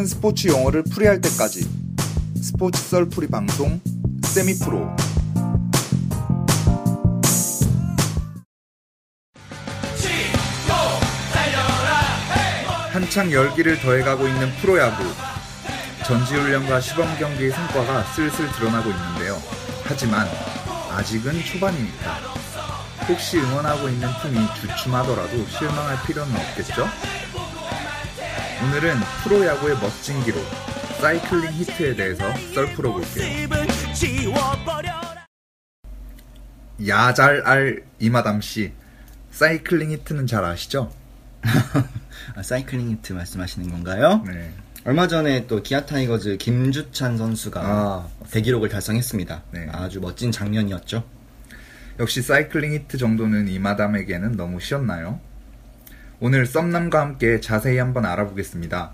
모든 스포츠 용어를 풀이할 때까지 스포츠 썰풀이 방송 세미프로 한창 열기를 더해가고 있는 프로야구 전지훈련과 시범 경기의 성과가 슬슬 드러나고 있는데요. 하지만 아직은 초반이니까 혹시 응원하고 있는 팀이 주춤하더라도 실망할 필요는 없겠죠? 오늘은 프로야구의 멋진 기록 사이클링 히트에 대해서 썰 풀어볼게요. 야잘알 이마담 씨 사이클링 히트는 잘 아시죠? 아, 사이클링 히트 말씀하시는 건가요? 네. 얼마 전에 또 기아 타이거즈 김주찬 선수가 아, 대기록을 달성했습니다 네. 아주 멋진 장면이었죠 역시 사이클링 히트 정도는 이마담에게는 너무 쉬웠나요? 오늘 썸남과 함께 자세히 한번 알아보겠습니다.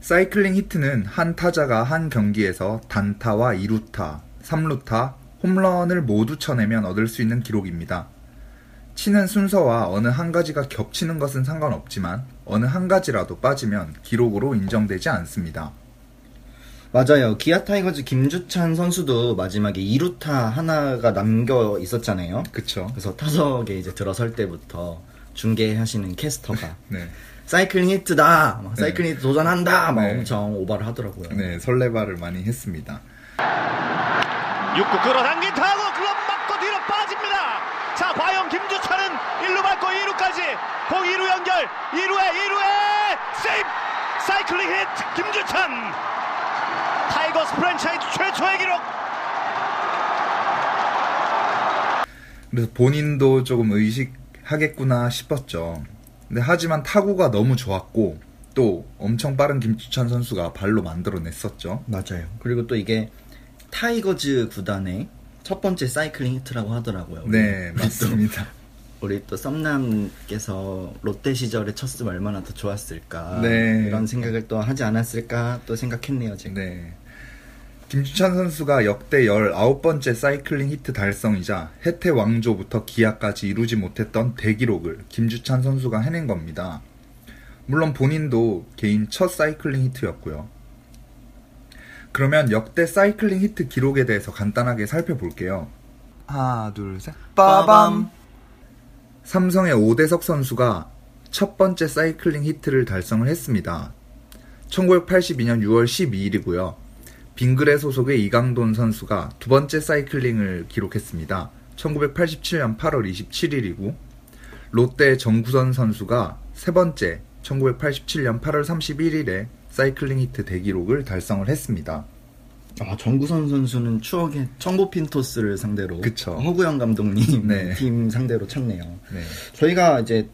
사이클링 히트는 한 타자가 한 경기에서 단타와 2루타, 3루타, 홈런을 모두 쳐내면 얻을 수 있는 기록입니다. 치는 순서와 어느 한 가지가 겹치는 것은 상관없지만 어느 한 가지라도 빠지면 기록으로 인정되지 않습니다. 맞아요 기아 타이거즈 김주찬 선수도 마지막에 2루타 하나가 남겨 있었잖아요 그쵸? 그래서 타석에 이제 들어설 때부터 중계하시는 캐스터가 네. 사이클링 히트다! 막 사이클링 히트 도전한다! 막 네. 엄청 오바를 하더라고요. 네, 설레발을 많이 했습니다. 6구 끌어당긴 타구! 글럽 맞고 뒤로 빠집니다. 자 과연 김주찬은 1루 밟고 2루까지? 공 2루 연결! 2루에 2루에! 세이브 사이클링 히트! 김주찬! 타이거스 프랜차이즈 최초의 기록! 그래서 본인도 조금 의식 하겠구나 싶었죠. 근데 하지만 타구가 너무 좋았고 또 엄청 빠른 김주찬 선수가 발로 만들어냈었죠. 맞아요 그리고 또 이게 타이거즈 구단의 첫 번째 사이클링 히트라고 하더라고요 네, 맞습니다. 우리 또 썸남께서 롯데 시절에 쳤으면 얼마나 더 좋았을까 네. 이런 생각을 또 하지 않았을까 또 생각했네요 지금 네. 김주찬 선수가 역대 19번째 사이클링 히트 달성이자 해태 왕조부터 기아까지 이루지 못했던 대기록을 김주찬 선수가 해낸 겁니다. 물론 본인도 개인 첫 사이클링 히트였고요. 그러면 역대 사이클링 히트 기록에 대해서 간단하게 살펴볼게요. 하나, 둘, 셋. 빠밤! 삼성의 오대석 선수가 첫 번째 사이클링 히트를 달성을 했습니다. 1982년 6월 12일이고요. 빙그레 소속의 이강돈 선수가 두 번째 사이클링을 기록했습니다. 1987년 8월 27일이고 롯데 정구선 선수가 세 번째 1987년 8월 31일에 사이클링 히트 대기록을 달성을 했습니다. 아, 정구선 선수는 추억의 청보 핀토스를 상대로 그쵸. 허구영 감독님 네. 팀 상대로 쳤네요. 네, 저희가 이제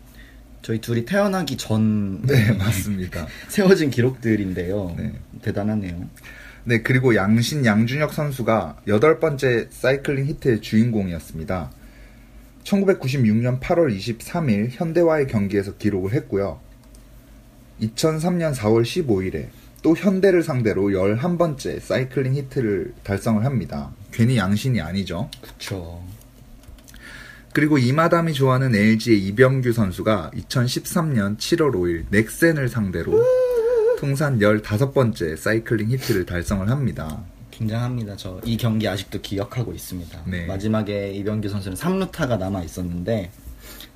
저희 둘이 태어나기 전 네 맞습니다. 세워진 기록들인데요. 네. 대단하네요. 네, 그리고 양신 양준혁 선수가 여덟 번째 사이클링 히트의 주인공이었습니다. 1996년 8월 23일 현대와의 경기에서 기록을 했고요. 2003년 4월 15일에 또 현대를 상대로 11번째 사이클링 히트를 달성을 합니다. 괜히 양신이 아니죠. 그쵸. 그리고 이마담이 좋아하는 LG의 이병규 선수가 2013년 7월 5일 넥센을 상대로 통산 15번째 사이클링 히트를 달성을 합니다. 굉장합니다. 저 이 경기 아직도 기억하고 있습니다. 네. 마지막에 이병규 선수는 3루타가 남아 있었는데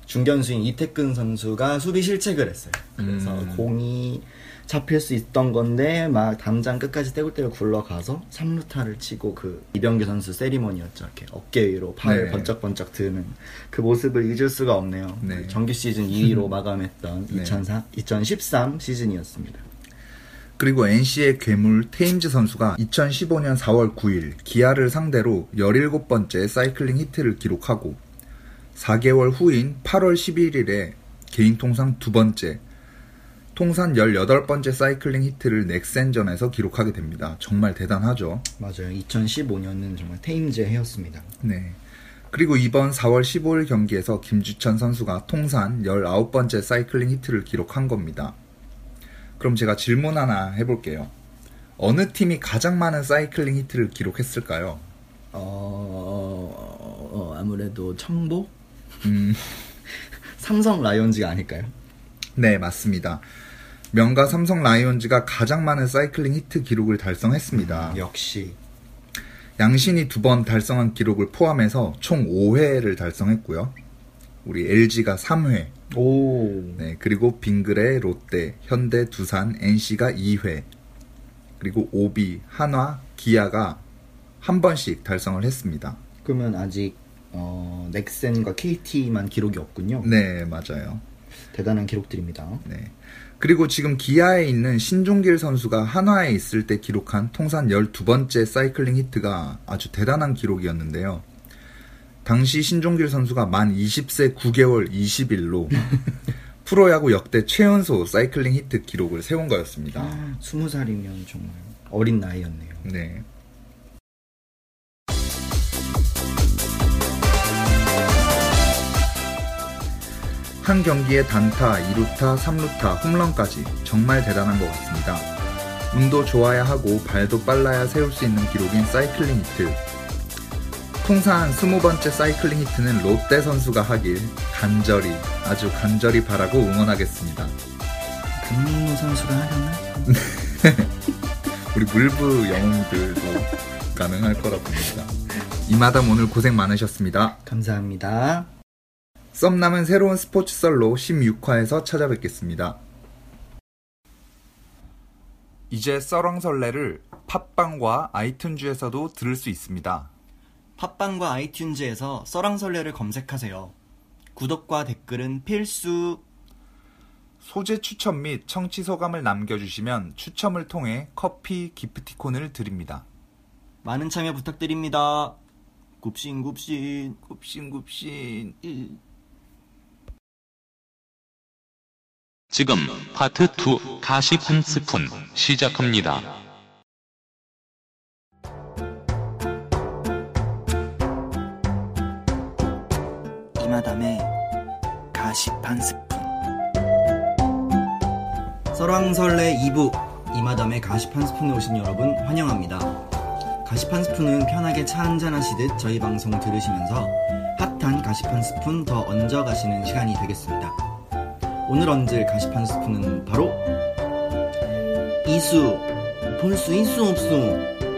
중견수인 이태근 선수가 수비 실책을 했어요. 그래서 음. 공이 잡힐 수 있던 건데 막 담장 끝까지 떼굴떼굴 굴러가서 3루타를 치고 그 이병규 선수 세리머니였죠. 이렇게 어깨 위로 팔을 네. 번쩍번쩍 드는 그 모습을 잊을 수가 없네요. 네. 그 정규 시즌 2위로 마감했던 네. 2004, 2013 시즌이었습니다. 그리고 NC의 괴물 테임즈 선수가 2015년 4월 9일 기아를 상대로 17번째 사이클링 히트를 기록하고 4개월 후인 8월 11일에 개인 통상 두 번째 통산 18번째 사이클링 히트를 넥센전에서 기록하게 됩니다. 정말 대단하죠. 맞아요. 2015년은 정말 테임즈의 해였습니다. 네. 그리고 이번 4월 15일 경기에서 김주찬 선수가 통산 19번째 사이클링 히트를 기록한 겁니다. 그럼 제가 질문 하나 해볼게요. 어느 팀이 가장 많은 사이클링 히트를 기록했을까요? 어, 어, 아무래도 청보? 음, 삼성 라이온즈가 아닐까요? 네, 맞습니다. 명가 삼성 라이온즈가 가장 많은 사이클링 히트 기록을 달성했습니다. 역시 양신이 두 번 달성한 기록을 포함해서 총 5회를 달성했고요. 우리 LG가 3회, 오 네, 그리고 빙그레, 롯데, 현대, 두산, NC가 2회, 그리고 오비, 한화, 기아가 한 번씩 달성을 했습니다. 그러면 아직 어, 넥센과 KT만 기록이 없군요. 네, 맞아요. 대단한 기록들입니다. 네. 그리고 지금 기아에 있는 신종길 선수가 한화에 있을 때 기록한 통산 12번째 사이클링 히트가 아주 대단한 기록이었는데요. 당시 신종길 선수가 만 20세 9개월 20일로 프로야구 역대 최연소 사이클링 히트 기록을 세운 거였습니다. 아, 20살이면 정말 어린 나이였네요. 네. 한 경기에 단타, 2루타, 3루타, 홈런까지 정말 대단한 것 같습니다. 운도 좋아야 하고 발도 빨라야 세울 수 있는 기록인 사이클링 히트. 통산 20번째 사이클링 히트는 롯데 선수가 하길 간절히, 아주 간절히 바라고 응원하겠습니다. 강민호 선수가 하려나? 우리 물부 영웅들도 가능할 거라 봅니다. 이마담 오늘 고생 많으셨습니다. 감사합니다. 썸남은 새로운 스포츠 썰로 16화에서 찾아뵙겠습니다. 이제 썰왕설레를 팟빵과 아이튠즈에서도 들을 수 있습니다. 팟빵과 아이튠즈에서 써랑설레를 검색하세요. 구독과 댓글은 필수. 소재 추천 및 청취 소감을 남겨주시면 추첨을 통해 커피 기프티콘을 드립니다. 많은 참여 부탁드립니다. 굽신굽신. 굽신굽신. 지금 파트 2 가시 한 스푼 시작합니다. 한 스푼 설왕설레 2부. 이마담의 한 스푼에 오신 여러분 환영합니다. 한 스푼은 편하게 차 한잔 하시듯 저희 방송 들으시면서 핫한 한 스푼 더 얹어 가시는 시간이 되겠습니다. 오늘 얹을 한 스푼은 바로 이수. 볼 수 있수 없수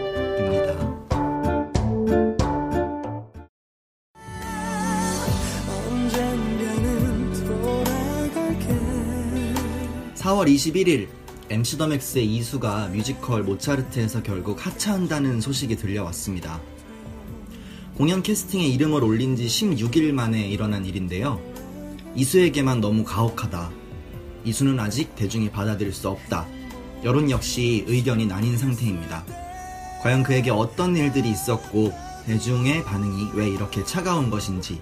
21일 MC 더 맥스의 이수가 뮤지컬 모차르트에서 결국 하차한다는 소식이 들려왔습니다. 공연 캐스팅에 이름을 올린 지 16일 만에 일어난 일인데요. 이수에게만 너무 가혹하다. 이수는 아직 대중이 받아들일 수 없다. 여론 역시 의견이 나뉜 상태입니다. 과연 그에게 어떤 일들이 있었고 대중의 반응이 왜 이렇게 차가운 것인지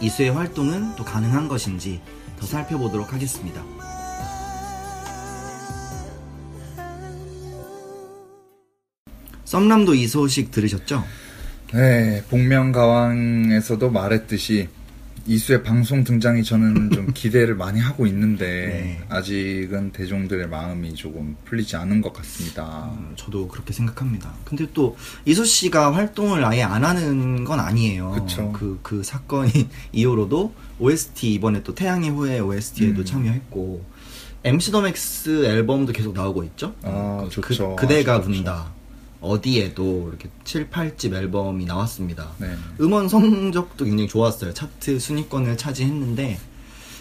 이수의 활동은 또 가능한 것인지 더 살펴보도록 하겠습니다. 썸남도 이 소식 들으셨죠? 네, 복면가왕에서도 말했듯이 이수의 방송 등장이 저는 좀 기대를 많이 하고 있는데 네. 아직은 대중들의 마음이 조금 풀리지 않은 것 같습니다. 음, 저도 그렇게 생각합니다. 근데 또 이수 씨가 활동을 아예 안 하는 건 아니에요. 그쵸. 그, 그 사건이 이후로도 OST 이번에 또 태양의 후예 OST에도 음. 참여했고 MC 더 맥스 앨범도 계속 나오고 있죠. 아, 그, 좋죠. 그, 대가 아주 좋죠. 군다. 어디에도 이렇게 7, 8집 앨범이 나왔습니다. 네. 음원 성적도 굉장히 좋았어요. 차트 순위권을 차지했는데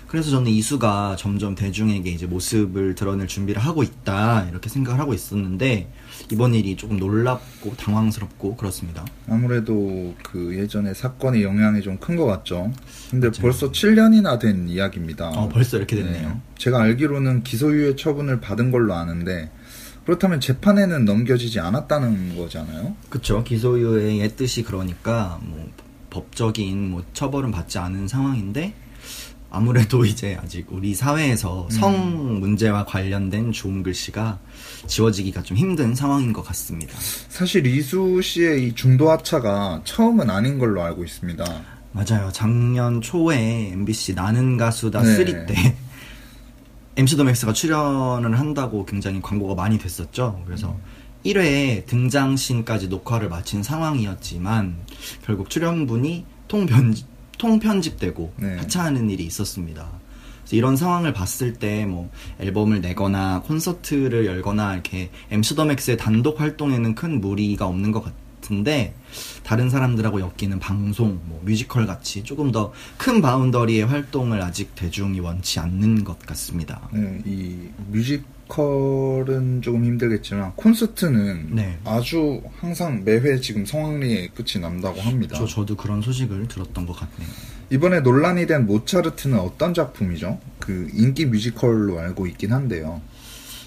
그래서 저는 이수가 점점 대중에게 이제 모습을 드러낼 준비를 하고 있다 이렇게 생각을 하고 있었는데 이번 일이 조금 놀랍고 당황스럽고 그렇습니다. 아무래도 그 예전에 사건의 영향이 좀 큰 것 같죠. 근데 벌써 7년이나 된 이야기입니다. 어, 벌써 이렇게 됐네요. 네. 제가 알기로는 기소유예 처분을 받은 걸로 아는데 그렇다면 재판에는 넘겨지지 않았다는 거잖아요. 그쵸 기소유예의 뜻이 그러니까 뭐 법적인 뭐 처벌은 받지 않은 상황인데 아무래도 이제 아직 우리 사회에서 성 문제와 관련된 좋은 글씨가 지워지기가 좀 힘든 상황인 것 같습니다. 사실 이수 씨의 이 중도 하차가 처음은 아닌 걸로 알고 있습니다. 맞아요. 작년 초에 MBC 나는 가수다 네. 3 때 MC 더 맥스가 출연을 한다고 굉장히 광고가 많이 됐었죠. 그래서 1회 등장신까지 녹화를 마친 상황이었지만 결국 출연분이 통편집, 통편집되고 네. 하차하는 일이 있었습니다. 이런 상황을 봤을 때 뭐 앨범을 내거나 콘서트를 열거나 이렇게 MC 더 맥스의 단독 활동에는 큰 무리가 없는 것 같 은데 다른 사람들하고 엮이는 방송, 뭐 뮤지컬 같이 조금 더 큰 boundary의 활동을 아직 대중이 원치 않는 것 같습니다. 네, 이 뮤지컬은 조금 힘들겠지만 콘서트는 네. 아주 항상 매회 지금 성황리에 끝이 난다고 합니다. 저, 저도 그런 소식을 들었던 것 같네요. 이번에 논란이 된 모차르트는 어떤 작품이죠? 그 인기 뮤지컬로 알고 있긴 한데요.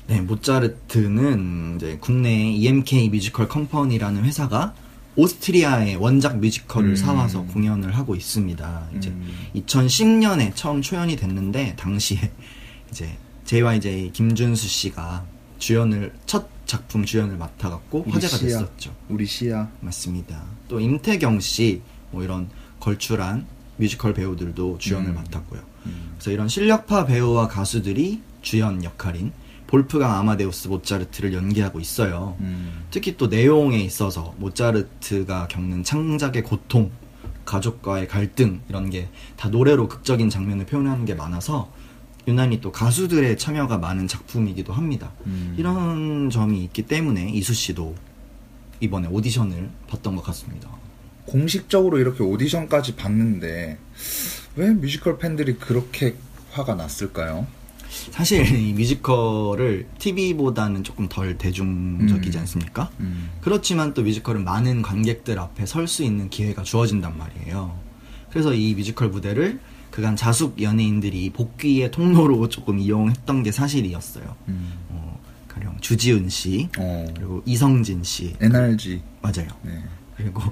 네, 모차르트는 이제 국내 EMK 뮤지컬 컴퍼니라는 회사가 오스트리아의 원작 뮤지컬을 음. 사와서 공연을 하고 있습니다. 이제 음. 2010년에 처음 초연이 됐는데 당시에 이제 JYJ 김준수 씨가 주연을 첫 작품 주연을 맡아갖고 화제가 시아. 됐었죠. 우리 시아. 맞습니다. 또 임태경 씨, 뭐 이런 걸출한 뮤지컬 배우들도 주연을 음. 맡았고요. 그래서 이런 실력파 배우와 가수들이 주연 역할인 볼프강 아마데우스 모차르트를 연기하고 있어요. 음. 특히 또 내용에 있어서 모차르트가 겪는 창작의 고통, 가족과의 갈등 이런 게 다 노래로 극적인 장면을 표현하는 게 많아서 유난히 또 가수들의 참여가 많은 작품이기도 합니다. 음. 이런 점이 있기 때문에 이수 씨도 이번에 오디션을 봤던 것 같습니다. 공식적으로 이렇게 오디션까지 봤는데 왜 뮤지컬 팬들이 그렇게 화가 났을까요? 사실 이 뮤지컬을 TV보다는 조금 덜 대중적이지 음. 않습니까? 음. 그렇지만 또 뮤지컬은 많은 관객들 앞에 설 수 있는 기회가 주어진단 말이에요. 그래서 이 뮤지컬 무대를 그간 자숙 연예인들이 복귀의 통로로 조금 이용했던 게 사실이었어요. 음. 어, 가령 주지훈 씨, 어. 그리고 이성진 씨, NRG. 맞아요. 네. 그리고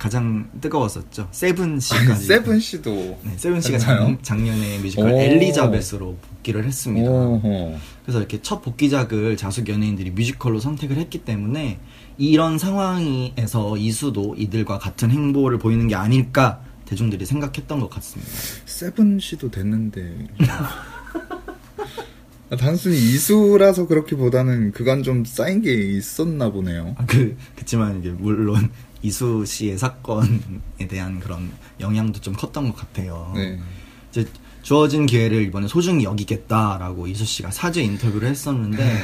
가장 뜨거웠었죠. 세븐 아니, 씨까지. 세븐 씨도 네, 세븐 씨가? 작, 작년에 뮤지컬 오. 엘리자벳으로 복귀를 했습니다. 오호. 그래서 이렇게 첫 복귀작을 자숙 연예인들이 뮤지컬로 선택을 했기 때문에 이런 상황에서 이수도 이들과 같은 행보를 보이는 게 아닐까 대중들이 생각했던 것 같습니다. 세븐 씨도 됐는데 아, 단순히 이수라서 그렇기보다는 그간 좀 쌓인 게 있었나 보네요. 아, 그 그렇지만 이제 물론 이수 씨의 사건에 대한 그런 영향도 좀 컸던 것 같아요. 네. 이제 주어진 기회를 이번에 소중히 여기겠다라고 이수 씨가 사죄 인터뷰를 했었는데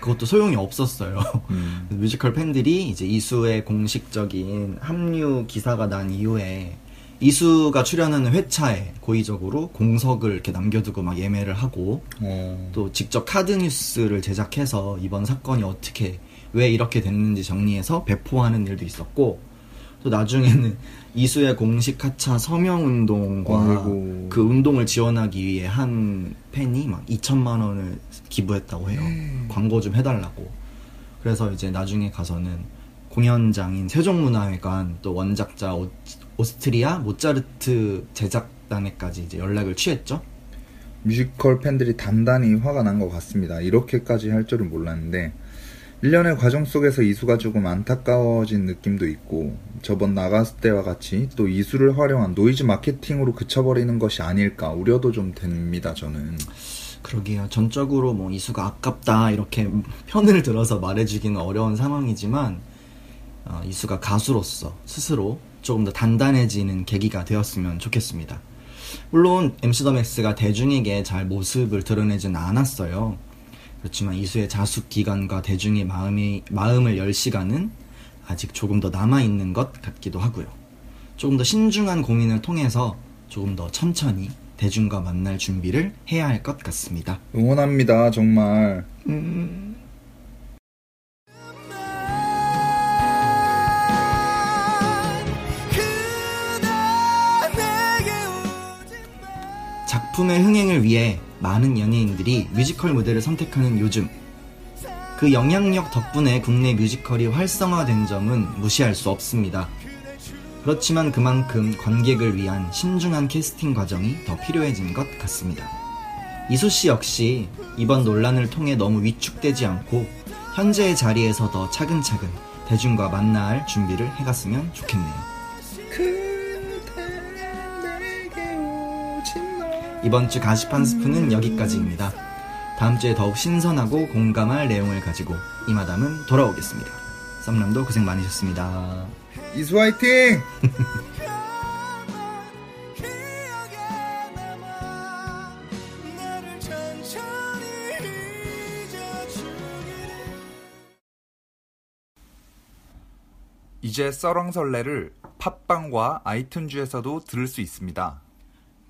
그것도 소용이 없었어요. 음. 뮤지컬 팬들이 이제 이수의 공식적인 합류 기사가 난 이후에 이수가 출연하는 회차에 고의적으로 공석을 이렇게 남겨두고 막 예매를 하고 어. 또 직접 카드 뉴스를 제작해서 이번 사건이 어떻게 왜 이렇게 됐는지 정리해서 배포하는 일도 있었고 또 나중에는 이수의 공식 하차 서명 운동과 아이고. 그 운동을 지원하기 위해 한 팬이 막 2천만 원을 기부했다고 해요. 광고 좀 해달라고. 그래서 이제 나중에 가서는 공연장인 세종문화회관 또 원작자 오, 오스트리아 모차르트 제작단에까지 이제 연락을 취했죠. 뮤지컬 팬들이 단단히 화가 난 것 같습니다. 이렇게까지 할 줄은 몰랐는데 일련의 과정 속에서 이수가 조금 안타까워진 느낌도 있고 저번 나갔을 때와 같이 또 이수를 활용한 노이즈 마케팅으로 그쳐버리는 것이 아닐까 우려도 좀 됩니다. 저는 그러게요. 전적으로 뭐 이수가 아깝다 이렇게 편을 들어서 말해주기는 어려운 상황이지만 어, 이수가 가수로서 스스로 조금 더 단단해지는 계기가 되었으면 좋겠습니다. 물론 MC 더 맥스가 대중에게 잘 모습을 드러내진 않았어요. 그렇지만 이수의 자숙 기간과 대중의 마음이 마음을 열 시간은 아직 조금 더 남아 있는 것 같기도 하고요. 조금 더 신중한 고민을 통해서 조금 더 천천히 대중과 만날 준비를 해야 할 것 같습니다. 응원합니다, 정말. 작품의 흥행을 위해 많은 연예인들이 뮤지컬 무대를 선택하는 요즘. 그 영향력 덕분에 국내 뮤지컬이 활성화된 점은 무시할 수 없습니다. 그렇지만 그만큼 관객을 위한 신중한 캐스팅 과정이 더 필요해진 것 같습니다. 이수 씨 역시 이번 논란을 통해 너무 위축되지 않고 현재의 자리에서 더 차근차근 대중과 만날 준비를 해갔으면 좋겠네요. 이번 주한 스푼은 여기까지입니다. 다음 주에 더욱 신선하고 공감할 내용을 가지고 이마담은 돌아오겠습니다. 썸남도 고생 많으셨습니다. 이수 화이팅! 이제 썰렁설레를 팟빵과 아이튠즈에서도 들을 수 있습니다.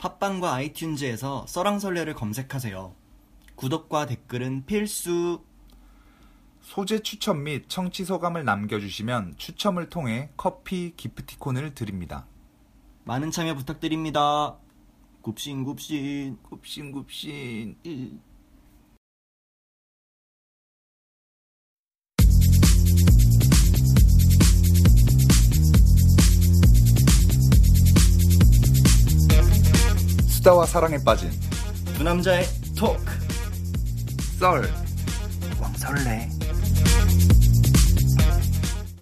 팟빵과 아이튠즈에서 써랑설레를 검색하세요. 구독과 댓글은 필수. 소재 추천 및 청취 소감을 남겨주시면 추첨을 통해 커피 기프티콘을 드립니다. 많은 참여 부탁드립니다. 굽신 굽신. 굽신 굽신. 수다와 사랑에 빠진 두 남자의 토크. 썰 왕설레.